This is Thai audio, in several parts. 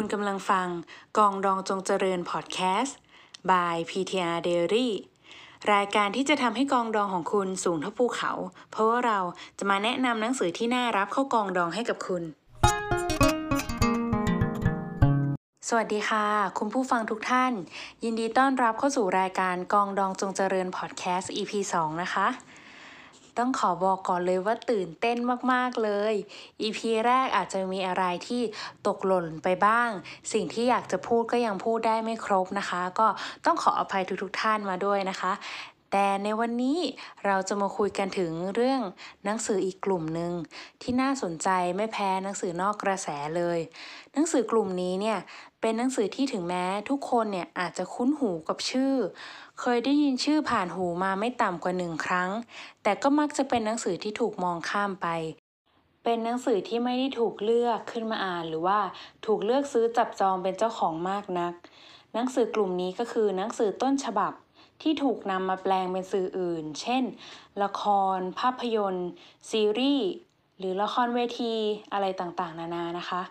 คุณกำลังฟังกองดองจงเจริญพอดแคสต์ by PTR Diary รายการที่จะทำให้กองดองของคุณสูงเท่าภูเขา เพราะว่าเราจะมาแนะนำหนังสือที่น่ารับเข้ากองดองให้กับคุณ สวัสดีค่ะ คุณผู้ฟังทุกท่าน ยินดีต้อนรับเข้าสู่รายการกองดองจงเจริญพอดแคสต์ EP 2 นะคะ ต้องขอบอกก่อนเลยว่าตื่นเต้นมากๆเลย EP แรกอาจจะมีอะไรที่ตกหล่นไปบ้าง สิ่งที่อยากจะพูดก็ยังพูดได้ไม่ครบนะคะ ก็ต้องขออภัยทุกๆท่านมาด้วยนะคะ แต่ในวันนี้เราจะมาคุยกันถึงเรื่องหนังสืออีกกลุ่มหนึ่งที่น่าสนใจไม่แพ้หนังสือนอกกระแสเลย หนังสือกลุ่มนี้เนี่ยเป็นหนังสือที่ถึงแม้ทุกคนเนี่ยอาจจะคุ้นหูกับชื่อ เคยได้ยินชื่อผ่านหูมาไม่ต่ำกว่าหนึ่งครั้ง แต่ก็มักจะเป็นหนังสือที่ถูกมองข้ามไป เป็นหนังสือที่ไม่ได้ถูกเลือกขึ้นมาอ่าน หรือว่าถูกเลือกซื้อจับจองเป็นเจ้าของมากนัก หนังสือกลุ่มนี้ก็คือหนังสือต้นฉบับที่ถูกนำมาแปลงเป็นสื่ออื่น เช่น ละคร ภาพยนตร์ ซีรีส์ หรือละครเวทีอะไรต่างๆ นานานะคะ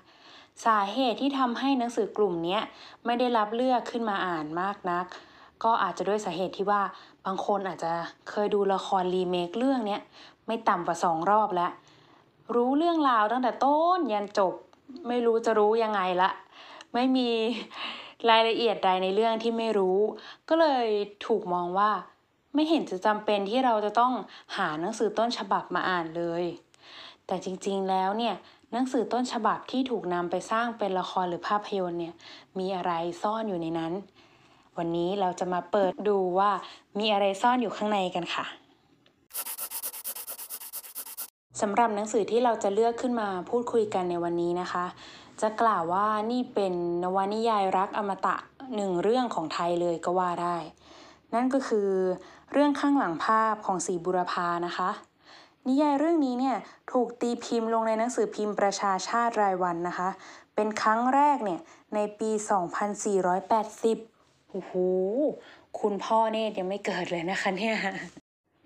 สาเหตุที่ทำให้หนังสือกลุ่มนี้ไม่ได้รับเลือกขึ้นมาอ่านมากนัก ก็อาจจะด้วยสาเหตุที่ว่าบางคนอาจจะเคยดูละครรีเมคเรื่องนี้ไม่ต่ำกว่าสองรอบแล้ว รู้เรื่องราวตั้งแต่ต้นยันจบไม่รู้จะรู้ยังไงละไม่มีรายละเอียดใดในเรื่องที่ไม่รู้ ก็เลยถูกมองว่า ไม่เห็นจะจำเป็นที่เราจะต้องหาหนังสือต้นฉบับมาอ่านเลย แต่จริงๆแล้วเนี่ยหนังสือต้นฉบับที่ถูกนำไปสร้างเป็นละครหรือภาพยนตร์เนี่ยมีอะไรซ่อนอยู่ในนั้น วันนี้เราจะมาเปิดดูว่ามีอะไรซ่อนอยู่ข้างในกันค่ะสำหรับหนังสือที่เราจะเลือกขึ้นมาพูดคุยกันในวันนี้นะคะ จะกล่าวว่านี่เป็นนวนิยายรักอมตะหนึ่งเรื่องของไทยเลยก็ว่าได้ นั่นก็คือเรื่องข้างหลังภาพของสีบุรพานะคะ นิยายเรื่องนี้เนี่ยถูกตีพิมพ์ลงในหนังสือพิมพ์ประชาชาติรายวันนะคะ เป็นครั้งแรกเนี่ยในปี 2480 โอ้โหคุณพ่อเนี่ยยังไม่เกิดเลยนะคะเนี่ย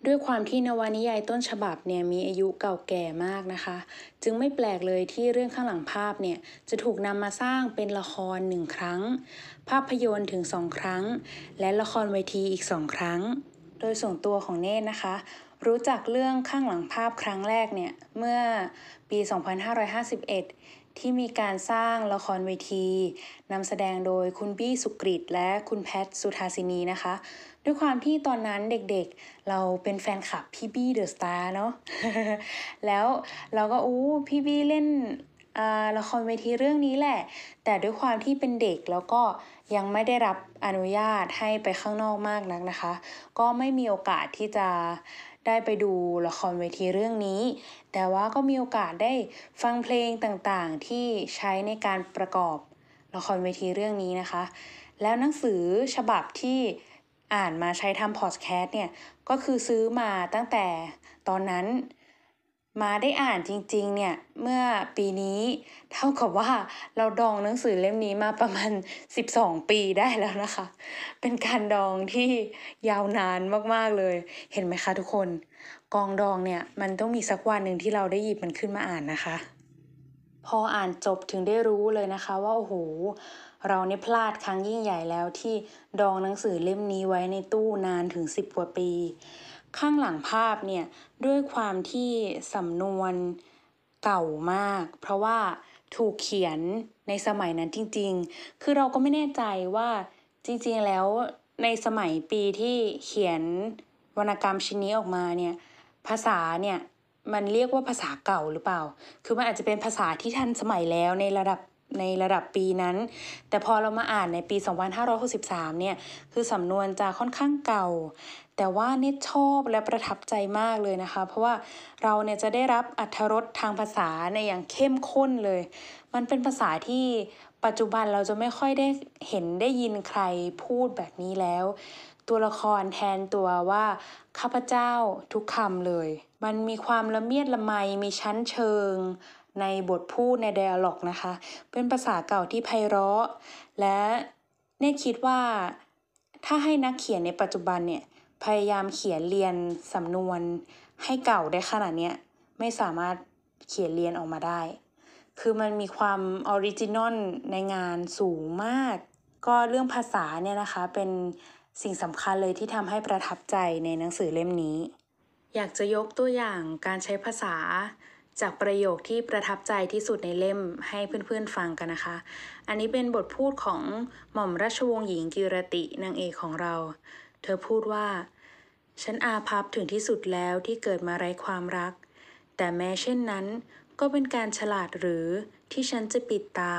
ด้วยความที่นวนิยายต้นฉบับเนี่ยมีอายุเก่าแก่มากนะคะ จึงไม่แปลกเลยที่เรื่องข้างหลังภาพเนี่ยจะถูกนำมาสร้างเป็นละครหนึ่งครั้ง ภาพยนตร์ถึงสองครั้ง และละครเวทีอีกสองครั้ง โดยส่วนตัวของเนตรนะคะ รู้จักเรื่องข้างหลังภาพครั้งแรกเนี่ยเมื่อปี 2551 ที่มีการสร้างละครเวทีนำแสดงโดยคุณบี้สุกริตและคุณแพทสุธาสินีนะคะ ด้วยความที่ตอนนั้นเด็กๆเราเป็นแฟนคลับพี่บี้เดอะสตาร์เนาะแล้วเราก็อู้พี่บี้เล่นละครเวทีเรื่องนี้แหละ แต่ด้วยความที่เป็นเด็กแล้วก็ ยังไม่ได้รับอนุญาตให้ไปข้างนอกมากนักนะคะ ก็ไม่มีโอกาสที่จะได้ไปดูละครเวทีเรื่องนี้ แต่ว่าก็มีโอกาสได้ฟังเพลงต่างๆ ที่ใช้ในการประกอบละครเวทีเรื่องนี้นะคะ แล้วหนังสือฉบับที่อ่านมาใช้ทำพอดแคสต์เนี่ย ก็คือซื้อมาตั้งแต่ตอนนั้น มาได้อ่านจริงๆเนี่ยเมื่อปีนี้เท่ากับว่าเราดองหนังสือเล่มนี้มาประมาณ 12 ปีได้แล้วนะคะ เป็นการดองที่ยาวนานมากๆเลย เห็นไหมคะทุกคน กองดองเนี่ยมันต้องมีสักวันหนึ่งที่เราได้หยิบมันขึ้นมาอ่านนะคะ พออ่านจบถึงได้รู้เลยนะคะว่าโอ้โหเราเนี่ยพลาดครั้งยิ่งใหญ่แล้วที่ดองหนังสือเล่มนี้ไว้ในตู้นานถึงสิบกว่าปี ข้างหลังภาพเนี่ยด้วยความที่สำนวนเก่ามาก เพราะว่าถูกเขียนในสมัยนั้นจริง ๆ คือเราก็ไม่แน่ใจว่าจริงๆแล้วในสมัยปีที่เขียนวรรณกรรมชิ้นนี้ออกมาเนี่ยภาษาเนี่ยมันเรียกว่าภาษาเก่าหรือเปล่า คือมันอาจจะเป็นภาษาที่ทันสมัยแล้วในระดับ ในระดับปีนั้น แต่พอเรามาอ่านในปี 2563 เนี่ย คือสำนวนจะค่อนข้างเก่า แต่ว่าเนตชอบและประทับใจมากเลยนะคะ เพราะว่าเราเนี่ยจะได้รับอัธรสทางภาษาในอย่างเข้มข้นเลย มันเป็นภาษาที่ปัจจุบันเราจะไม่ค่อยได้เห็นได้ยินใครพูดแบบนี้แล้ว ตัวละครแทนตัวว่า ข้าพเจ้าทุกคำเลย มันมีความละเมียดละไมมีชั้นเชิง ในบทพูดใน dialog นะคะ เป็นภาษาเก่าที่ไพเราะ และเน่คิดว่าถ้าให้นักเขียนในปัจจุบันเนี่ยพยายามเขียนเลียนสำนวนให้เก่าได้ขนาดเนี้ยไม่สามารถเขียนเลียนออกมาได้ คือมันมีความ original ในงานสูงมาก ก็เรื่องภาษาเนี่ยนะคะเป็นสิ่งสำคัญเลยที่ทำให้ประทับใจในหนังสือเล่มนี้ อยากจะยกตัวอย่างการใช้ภาษา จากประโยคที่ประทับใจที่สุดในเล่มให้เพื่อนๆฟังกันนะคะ อันนี้เป็นบทพูดของหม่อมราชวงศ์หญิงกิรตินางเอกของเรา เธอพูดว่า ฉันอาภัพถึงที่สุดแล้วที่เกิดมาไร้ความรัก แต่แม้เช่นนั้น ก็เป็นการฉลาดหรือที่ฉันจะปิดตา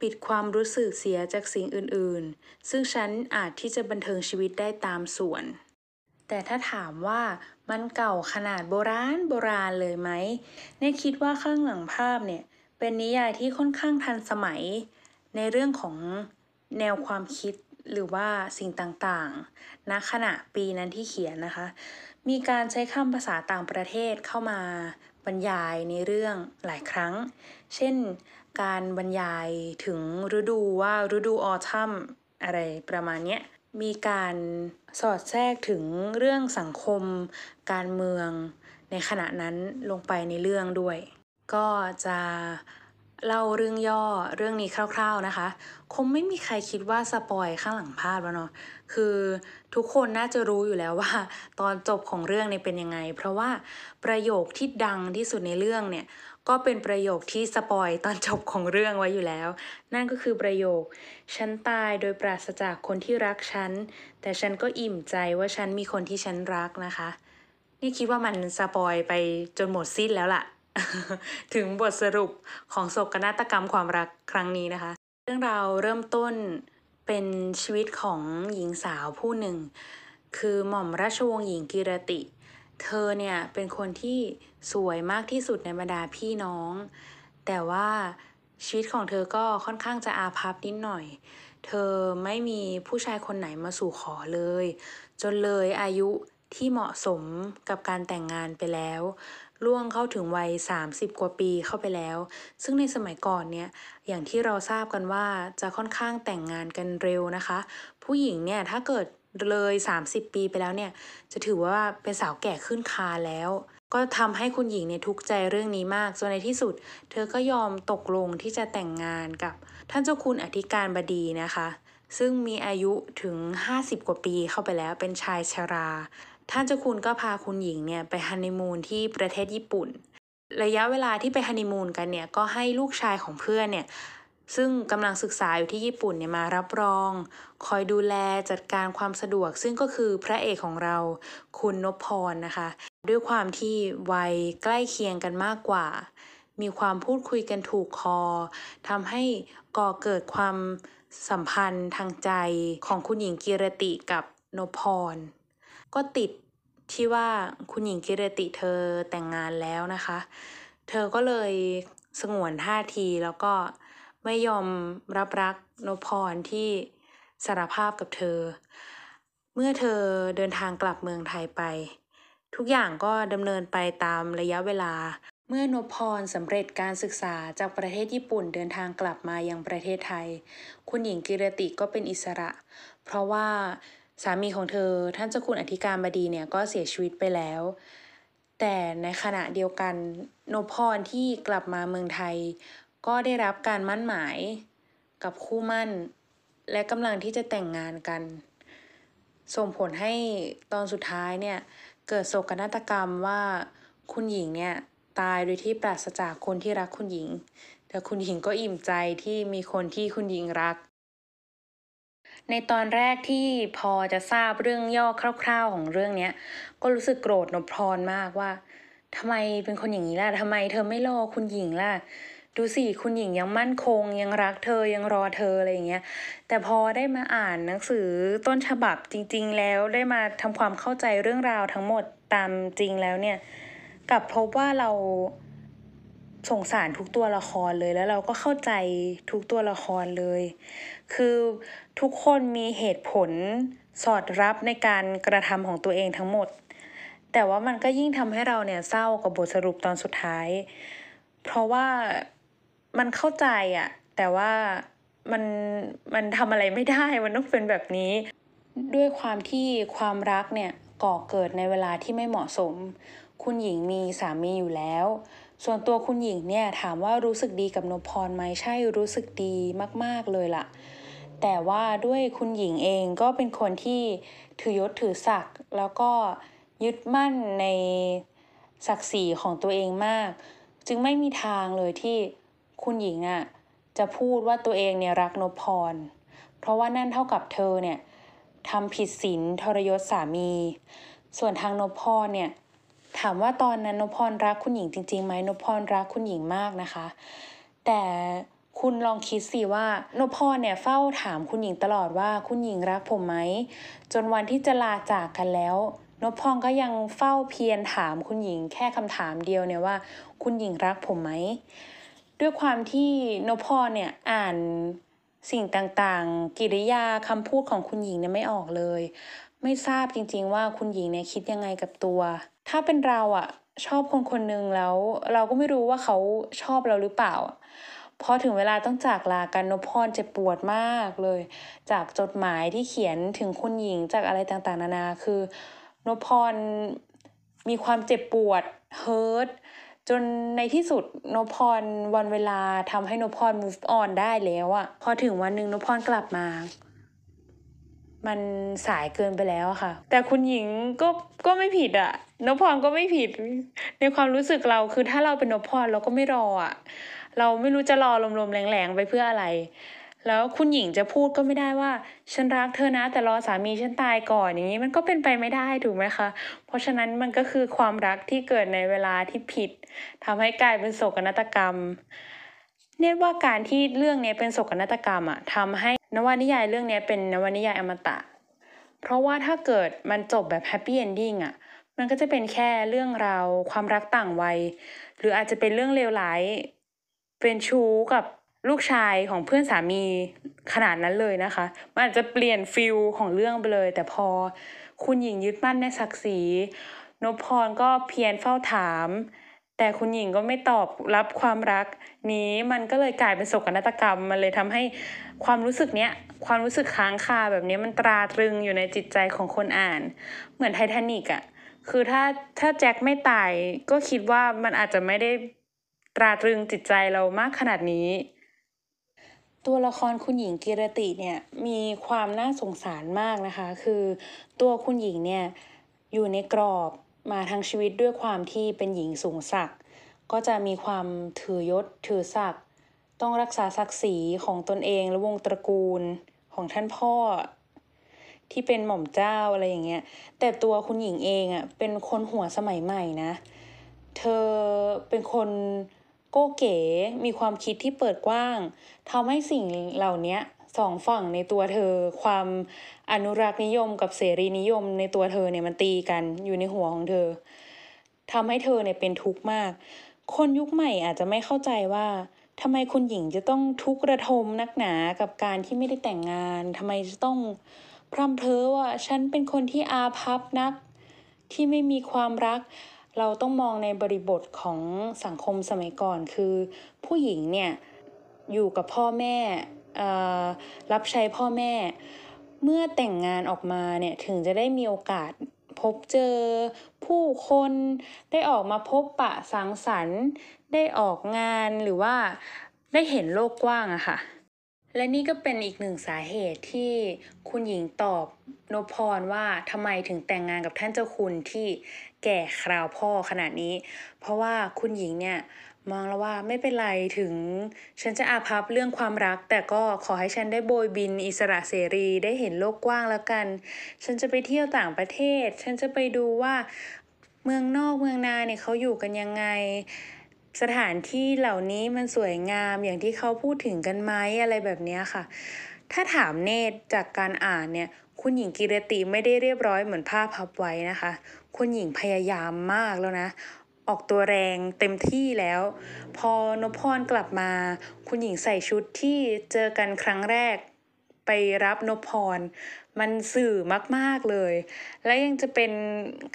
ปิดความรู้สึกเสียจากสิ่งอื่นๆ ซึ่งฉันอาจที่จะบันเทิงชีวิตได้ตามส่วน แต่ถ้าถามว่ามันเก่าขนาดโบราณโบราณเลยไหมเนี่ยคิดว่าข้างหลังภาพเนี่ยเป็นนิยายที่ค่อนข้างทันสมัย ในเรื่องของแนวความคิดหรือว่าสิ่งต่างๆณขณะปีนั้นที่เขียนนะคะ มีการใช้คำภาษาต่างประเทศเข้ามาบรรยายในเรื่องหลายครั้ง เช่น การบรรยายถึงฤดูว่าฤดูออทัมอะไรประมาณเนี้ย มีการสอดแทรกถึงเรื่องสังคม การเมือง ในขณะนั้นลงไปในเรื่องด้วย ก็จะเล่าเรื่องย่อเรื่องนี้คร่าว ๆนะคะ คงไม่มีใครคิดว่าสปอยข้างหลังภาพแล้วเนาะคือทุกคนน่าจะรู้อยู่แล้วว่า ตอนจบของเรื่องเนี่ยเป็นยังไง เพราะว่าประโยคที่ดังที่สุดในเรื่องเนี่ย ก็เป็นประโยคที่สปอยตอนจบของเรื่องไว้อยู่แล้ว นั่นก็คือประโยค ฉันตายโดยปราศจากคนที่รักฉัน แต่ฉันก็อิ่มใจว่าฉันมีคนที่ฉันรักนะคะ นี่คิดว่ามันสปอยไปจนหมดสิ้นแล้วล่ะ ถึงบทสรุปของโศกนาฏกรรมความรักครั้งนี้นะคะ เรื่องราวเริ่มต้นเป็นชีวิตของหญิงสาวผู้หนึ่ง คือหม่อมราชวงศ์หญิงกิรติ เธอเนี่ยเป็นคนที่สวยมากที่สุดในบรรดาพี่น้อง แต่ว่าชีวิตของเธอก็ค่อนข้างจะอาภัพนิดหน่อย เธอไม่มีผู้ชายคนไหนมาสู่ขอเลย จนเลยอายุที่เหมาะสมกับการแต่งงานไปแล้ว ล่วงเข้าถึงวัย 30 กว่าปีเข้าไปแล้ว ซึ่งในสมัยก่อนเนี่ย อย่างที่เราทราบกันว่าจะค่อนข้างแต่งงานกันเร็วนะคะ ผู้หญิงเนี่ยถ้าเกิด เลย 30 ปีไปแล้วเนี่ย จะถือว่าเป็นสาวแก่ขึ้นคาแล้ว ก็ทำให้คุณหญิงเนี่ยทุกใจเรื่องนี้มากจนในที่สุด เธอก็ยอมตกลงที่จะแต่งงานกับท่านเจ้าคุณอธิการบดีนะคะ ซึ่งมีอายุถึง 50 กว่าปีเข้าไปแล้วเป็นชายชรา ท่านเจ้าคุณก็พาคุณหญิงเนี่ยไปฮันนีมูนที่ประเทศญี่ปุ่น ระยะเวลาที่ไปฮันนีมูนกันเนี่ยก็ให้ลูกชายของเพื่อนเนี่ย ซึ่งกำลังศึกษาอยู่ที่ญี่ปุ่นเนี่ยมารับรอง คอยดูแลจัดการความสะดวก ซึ่งก็คือพระเอกของเราคุณนพพรนะคะ ด้วยความที่วัยใกล้เคียงกันมากกว่า มีความพูดคุยกันถูกคอทำให้ก่อเกิดความสัมพันธ์ทางใจของคุณหญิงกิรติกับนพพร ก็ติดที่ว่าคุณหญิงกิรติเธอแต่งงานแล้วนะคะ เธอก็เลยสงวนท่าทีแล้วก็ ไม่ยอมรับรักนพพรที่สารภาพกับเธอ เมื่อเธอเดินทางกลับเมืองไทยไป ทุกอย่างก็ดำเนินไปตามระยะเวลา เมื่อนพพรสำเร็จการศึกษาจากประเทศญี่ปุ่นเดินทางกลับมายังประเทศไทย คุณหญิงกิรติก็เป็นอิสระ เพราะว่าสามีของเธอท่านเจ้าคุณอธิการบดีเนี่ยก็เสียชีวิตไปแล้ว แต่ในขณะเดียวกันนพพรที่กลับมาเมืองไทย ก็ได้รับการมั่นหมายกับคู่มั่น และกำลังที่จะแต่งงานกัน ส่งผลให้ตอนสุดท้ายเนี่ย เกิดโศกนาฏกรรมว่าคุณหญิงเนี่ยตายโดยที่ปราศจากคนที่รักคุณหญิง แต่คุณหญิงก็อิ่มใจที่มีคนที่คุณหญิงรัก ในตอนแรกที่พอจะทราบเรื่องย่อคร่าว ๆของเรื่องเนี้ยก็รู้สึกโกรธนพพรมากว่าทำไมเป็นคนอย่างนี้ล่ะทำไมเธอไม่รอคุณหญิงล่ะ ดูสิคุณหญิงยังมั่นคง ยังรักเธอยังรอเธออะไรอย่างเงี้ยแต่พอได้มาอ่านหนังสือต้นฉบับจริง ๆ แล้วได้มาทำความเข้าใจเรื่องราวทั้งหมดตามจริงแล้วเนี่ยกลับพบว่าเราสงสารทุกตัวละครเลยแล้วเราก็เข้าใจทุกตัวละครเลย คือทุกคนมีเหตุผลสอดรับในการกระทำของตัวเองทั้งหมด แต่ว่ามันก็ยิ่งทำให้เราเนี่ยเศร้ากับบทสรุปตอนสุดท้าย เพราะว่า มันเข้าใจอะแต่ว่ามันมันทำอะไรไม่ได้มันต้องเป็นแบบนี้ ด้วยความที่ความรักเนี่ยก่อเกิดในเวลาที่ไม่เหมาะสม คุณหญิงมีสามีอยู่แล้ว ส่วนตัวคุณหญิงเนี่ยถามว่ารู้สึกดีกับนพพรไหมใช่รู้สึกดีมาก ๆเลยล่ะ แต่ว่าด้วยคุณหญิงเองก็เป็นคนที่ถือยศถือศักดิ์แล้วก็ยึดมั่นในศักดิ์ศรีของตัวเองมาก จึงไม่มีทางเลยที่ คุณหญิงอะจะพูดว่าตัวเองเนี่ยรักนพพร เพราะว่านั่นเท่ากับเธอเนี่ยทำผิดศีลทรยศสามี ส่วนทางนพพรเนี่ยถามว่าตอนนั้นนพพรรักคุณหญิงจริงๆไหมนพพรรักคุณหญิงมากนะคะ แต่คุณลองคิดสิว่านพพรเนี่ยเฝ้าถามคุณหญิงตลอดว่าคุณหญิงรักผมไหมจนวันที่จะลาจากกันแล้วนพพรก็ยังเฝ้าเพียรถามคุณหญิงแค่คำถามเดียวเนี่ยว่า คุณหญิงรักผมไหม ด้วยความที่นพพรเนี่ยอ่านสิ่งต่างๆ กิริยาคำพูดของคุณหญิงเนี่ยไม่ออกเลย ไม่ทราบจริงๆว่าคุณหญิงเนี่ยคิดยังไงกับตัว ถ้าเป็นเราอะชอบคนคนหนึ่งแล้ว เราก็ไม่รู้ว่าเขาชอบเราหรือเปล่าพอถึงเวลาต้องจากลากันนพพรเจ็บปวดมากเลย จากจดหมายที่เขียนถึงคุณหญิงจากอะไรต่างๆ นานาคือนพพรมีความเจ็บปวดเฮิร์ต จนในที่สุดนพพรวันเวลาทำให้นพพร move on ได้แล้วอะพอถึงวันหนึ่งนพพรกลับมา มันสายเกินไปแล้วค่ะ แต่คุณหญิงก็ก็ไม่ผิดอะนพพรก็ไม่ผิด ในความรู้สึกเราคือถ้าเราเป็นนพพรเราก็ไม่รออะเราไม่รู้จะรอลมๆแรงๆไปเพื่ออะไร แล้วคุณหญิงจะพูดก็ไม่ได้ว่า ฉันรักเธอนะ แต่รอสามีฉันตายก่อนอย่างนี้มันก็เป็นไปไม่ได้ถูกไหมคะ เพราะฉะนั้นมันก็คือความรักที่เกิดในเวลาที่ผิดทำให้กลายเป็นโศกนาฏกรรม เนี่ยว่าการที่เรื่องนี้เป็นโศกนาฏกรรมอะทำให้นวนิยายเรื่องนี้เป็นนวนิยายอมตะ เพราะว่าถ้าเกิดมันจบแบบ happy ending อะมันก็จะเป็นแค่เรื่องราวความรักต่างวัย หรืออาจจะเป็นเรื่องเลวร้าย เป็นชู้กับ ลูกชายของเพื่อนสามีขนาดนั้นเลยนะคะ มันอาจจะเปลี่ยน feel ของเรื่องไปเลย แต่พอคุณหญิงยึดมั่นในศักดิ์ศรีนพพรก็เพียรเฝ้าถาม แต่คุณหญิงก็ไม่ตอบรับความรัก นี้มันก็เลยกลายเป็นโศกนาฏกรรม มันเลยทำให้ความรู้สึกเนี้ยความรู้สึกค้างคาแบบนี้มันตราตรึงอยู่ในจิตใจของคนอ่าน เหมือนไททานิกอะคือถ้าถ้าแจ็คไม่ตายก็คิดว่ามันอาจจะไม่ได้ตราตรึงจิตใจเรามากขนาดนี้ ตัวละครคุณหญิงกิรติเนี่ยมีความน่าสงสารมากนะคะ คือตัวคุณหญิงเนี่ยอยู่ในกรอบมาทั้งชีวิตด้วยความที่เป็นหญิงสูงศักดิ์ก็จะมีความถือยศถือศักดิ์ต้องรักษาศักดิ์ศรีของตนเองและวงตระกูลของท่านพ่อ ที่เป็นหม่อมเจ้าอะไรอย่างเงี้ยแต่ตัวคุณหญิงเองอะ่ะเป็นคนหัวสมัยใหม่นะ เธอเป็นคน โก้เก๋มีความคิดที่เปิดกว้างทำให้สิ่งเหล่านี้สองฝั่งในตัวเธอ ความอนุรักษ์นิยมกับเสรีนิยมในตัวเธอเนี่ยมันตีกันอยู่ในหัวของเธอทำให้เธอเนี่ยเป็นทุกข์มาก คนยุคใหม่อาจจะไม่เข้าใจว่าทำไมคุณหญิงจะต้องทุกข์ระทมนักหนากับการที่ไม่ได้แต่งงานทำไมจะต้องพร่ำเพ้อว่าฉันเป็นคนที่อาภัพนักที่ไม่มีความรัก เราต้องมองในบริบทของสังคมสมัยก่อน คือผู้หญิงเนี่ยอยู่กับพ่อแม่รับใช้พ่อแม่ เมื่อแต่งงานออกมาเนี่ยถึงจะได้มีโอกาสพบเจอผู้คนได้ออกมาพบปะสังสรรค์ ได้ออกงานหรือว่าได้เห็นโลกกว้างอะค่ะ และนี่ก็เป็นอีกหนึ่งสาเหตุที่คุณหญิงตอบนพพรว่าทำไมถึงแต่งงานกับท่านเจ้าคุณที่แก่คราวพ่อขนาดนี้ เพราะว่าคุณหญิงเนี่ยมองแล้วว่าไม่เป็นไรถึง ฉันจะอาภัพเรื่องความรัก แต่ก็ขอให้ฉันได้โบยบินอิสระเสรีได้เห็นโลกกว้างแล้วกัน ฉันจะไปเที่ยวต่างประเทศ ฉันจะไปดูว่าเมืองนอกเมืองนาเนี่ยเขาอยู่กันยังไง สถานที่เหล่านี้มันสวยงามอย่างที่เขาพูดถึงกันไหมอะไรแบบนี้ค่ะ ถ้าถามเนตจากการอ่านเนี่ย คุณหญิงกิรติไม่ได้เรียบร้อยเหมือนภาพพับไว้นะคะ คุณหญิงพยายามมากแล้วนะ ออกตัวแรงเต็มที่แล้ว พอนพรกลับมา คุณหญิงใส่ชุดที่เจอกันครั้งแรก ไปรับนพร มันสื่อมาก ๆเลย และยังจะเป็น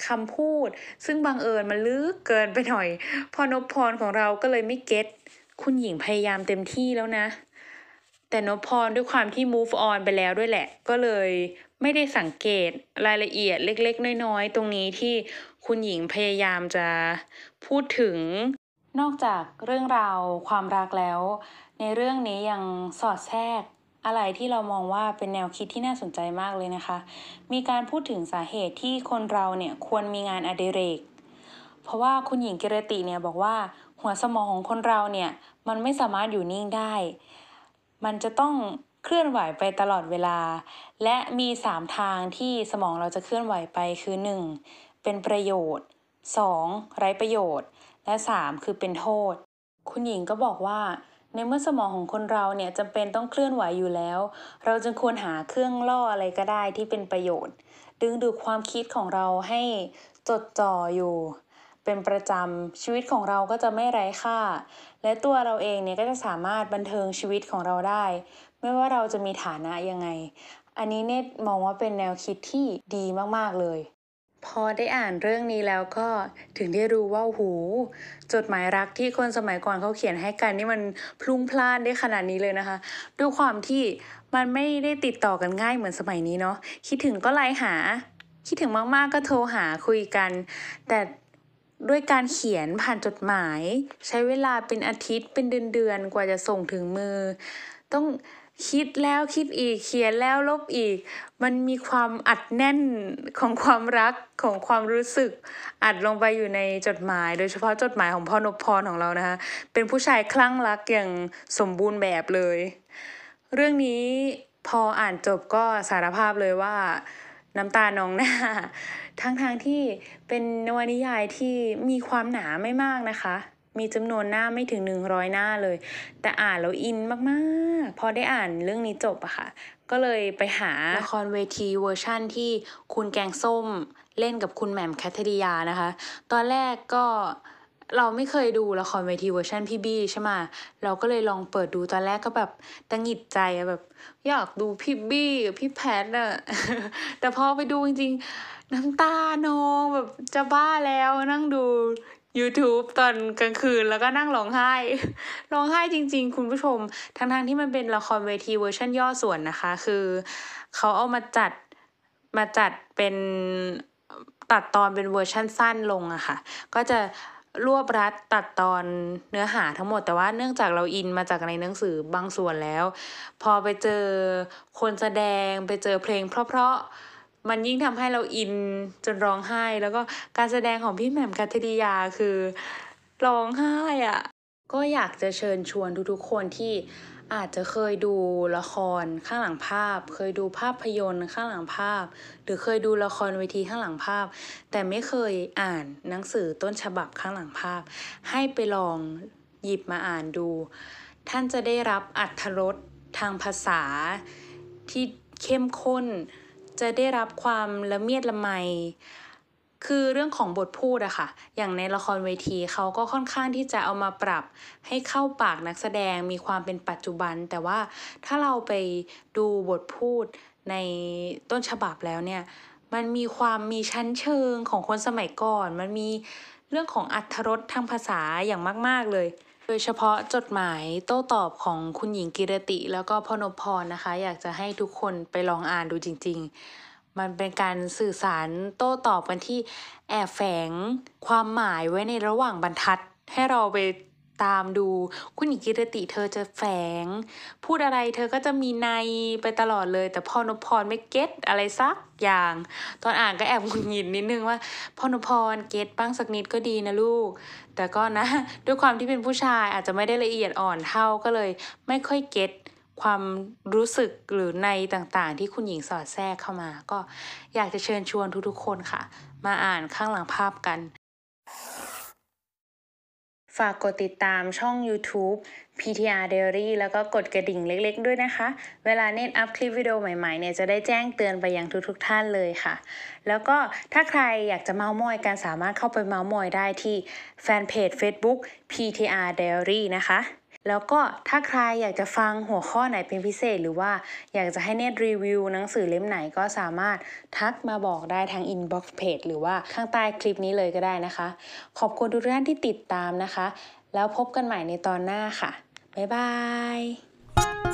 คำพูด ซึ่งบังเอิญมันลึกเกินไปหน่อย พอนพรของเราก็เลยไม่เก็ตคุณหญิงพยายามเต็มที่แล้วนะ แต่นพรด้วยความที่ move on ไปแล้วด้วยแหละ ก็เลยไม่ได้สังเกตรายละเอียดเล็ก ๆ น้อย ๆ ตรงนี้ที่คุณหญิงพยายามจะพูดถึงนอกจากเรื่องราวความรักแล้ว ในเรื่องนี้ยังสอดแทรก อะไรที่เรามองว่าเป็นแนวคิดที่น่าสนใจมากเลยนะคะ มีการพูดถึงสาเหตุที่คนเราเนี่ยควรมีงานอดิเรก เพราะว่าคุณหญิงกิรติเนี่ยบอกว่าหัวสมองของคนเราเนี่ยมันไม่สามารถอยู่นิ่งได้ มันจะต้องเคลื่อนไหวไปตลอดเวลา และมี 3 ทางที่สมองเราจะเคลื่อนไหวไปคือ 1. เป็นประโยชน์ 2. ไร้ประโยชน์ และ 3. คือเป็นโทษ คุณหญิงก็บอกว่า ในเมื่อสมองของคนเราเนี่ยจำเป็นต้องเคลื่อนไหวอยู่แล้ว เราจึงควรหาเครื่องล่ออะไรก็ได้ที่เป็นประโยชน์ ดึงดูดความคิดของเราให้จดจ่ออยู่ เป็นประจำชีวิตของเราก็จะไม่ไร้ค่า และตัวเราเองเนี่ยก็จะสามารถบันเทิงชีวิตของเราได้ ไม่ว่าเราจะมีฐานะยังไง อันนี้เนตมองว่าเป็นแนวคิดที่ดีมาก ๆ เลย พอได้อ่านเรื่องนี้แล้วก็ถึงได้รู้ว่าหูจดหมายรักที่คนสมัยก่อนเขาเขียนให้กันนี่มันพลุ่งพล่านได้ขนาดนี้เลยนะคะ ด้วยความที่มันไม่ได้ติดต่อกันง่ายเหมือนสมัยนี้เนาะคิดถึงก็ไลน์หา คิดถึงมากๆก็โทรหาคุยกัน แต่ด้วยการเขียนผ่านจดหมาย ใช้เวลาเป็นอาทิตย์เป็นเดือนๆกว่าจะส่งถึงมือ ต้อง คิดแล้วคิดอีกเขียนแล้วลบอีก มันมีความอัดแน่นของความรักของความรู้สึก อัดลงไปอยู่ในจดหมาย โดยเฉพาะจดหมายของพ่อนพพรของเรานะคะเป็นผู้ชายคลั่งรักอย่างสมบูรณ์แบบเลย เรื่องนี้พออ่านจบก็สารภาพเลยว่าน้ำตานองหน้า ทั้งทางๆที่เป็นนวนิยายที่มีความหนาไม่มากนะคะ มีจำนวนหน้าไม่ถึง 100 หน้าเลย แต่อ่านแล้วอินมากๆ พอได้อ่านเรื่องนี้จบอะค่ะ ก็เลยไปหาละครเวทีเวอร์ชั่นที่คุณแกงส้มเล่นกับคุณแหม่มแคทริยานะคะ ตอนแรกก็เราไม่เคยดูละครเวทีเวอร์ชันพี่บี้ใช่ไหมเราก็เลยลองเปิดดูตอนแรกก็แบบตะหงิดใจอะแบบอยากดูพี่บี้กับพี่แพทอะแต่พอไปดูจริงๆ น้ำตานองแบบจะบ้าแล้วนั่งดู YouTube ตอนกลางคืนแล้วก็นั่งร้องไห้ ร้องไห้จริง ๆ คุณผู้ชม ทั้งๆที่มันเป็นละครเวทีเวอร์ชันย่อส่วนนะคะ คือเขาเอามาจัดมาจัดเป็นตัดตอนเป็นเวอร์ชันสั้นลงอะค่ะ ก็จะรวบรัดตัดตอนเนื้อหาทั้งหมดแต่ว่าเนื่องจากเราอินมาจากในหนังสือบางส่วนแล้ว พอไปเจอคนแสดงไปเจอเพลงเพราะๆ มันยิ่งทำให้เราอินจนร้องไห้ แล้วก็การแสดงของพี่แหม่มกัทริยาคือร้องไห้อะ ก็อยากจะเชิญชวนทุกๆคนที่อาจจะเคยดูละครข้างหลังภาพ เคยดูภาพยนตร์ข้างหลังภาพ หรือเคยดูละครเวทีข้างหลังภาพ แต่ไม่เคยอ่านหนังสือต้นฉบับข้างหลังภาพ ให้ไปลองหยิบมาอ่านดู ท่านจะได้รับอัธรสทางภาษาที่เข้มข้น จะได้รับความละเมียดละไม คือเรื่องของบทพูดอะค่ะ อย่างในละครเวทีเขาก็ค่อนข้างที่จะเอามาปรับ ให้เข้าปากนักแสดงมีความเป็นปัจจุบัน แต่ว่าถ้าเราไปดูบทพูดในต้นฉบับแล้วเนี่ย มันมีความมีชั้นเชิงของคนสมัยก่อน มันมีเรื่องของอัธรสทางภาษาอย่างมาก ๆเลย ดยเฉพาะจดหมายโต้ตอบของคุณหญิงกิรติ แล้วก็พ่อนพพรนะคะ อยากจะให้ทุกคนไปลองอ่านดูจริง ๆ มันเป็นการสื่อสารโต้ตอบกันที่แอบแฝงความหมายไว้ในระหว่างบรรทัดให้เราไป ตามดู คุณหญิงกิรติเธอจะแฝง พูดอะไรเธอก็จะมีในไปตลอดเลย แต่พ่อนพพรไม่เก็ตอะไรสักอย่าง ตอนอ่านก็แอบหงุดหงิดนิดนึงว่าพ่อนพพรเก็ตบ้างสักนิดก็ดีนะลูก แต่ก็นะ ด้วยความที่เป็นผู้ชายอาจจะไม่ได้ละเอียดอ่อนเท่าก็เลย ไม่ค่อยเก็ตความรู้สึกหรือในต่างๆ ที่คุณหญิงสอดแทรกเข้ามา ก็อยากจะเชิญชวนทุกๆคนค่ะ มาอ่านข้างหลังภาพกัน ฝากกดติดตามช่อง YouTube PTR Diary แล้วก็กดกระดิ่งเล็กๆ ด้วยนะคะ เวลาเนตอัพคลิปวิดีโอใหม่ๆเนี่ยจะได้แจ้งเตือนไปยังทุกๆท่านเลยค่ะ แล้วก็ถ้าใครอยากจะเมาส์มอยกันสามารถเข้าไปเมาส์มอยได้ที่แฟนเพจ Facebook PTR Diary นะคะ แล้วก็ถ้าใครอยากจะฟังหัวข้อไหนเป็นพิเศษ หรือว่าอยากจะให้เนตรีวิวหนังสือเล่มไหนก็สามารถทักมาบอกได้ทาง inbox เพจหรือว่าข้างใต้คลิปนี้เลยก็ได้นะคะ ขอบคุณทุกท่านที่ติดตามนะคะ แล้วพบกันใหม่ในตอนหน้าค่ะ บ๊ายบาย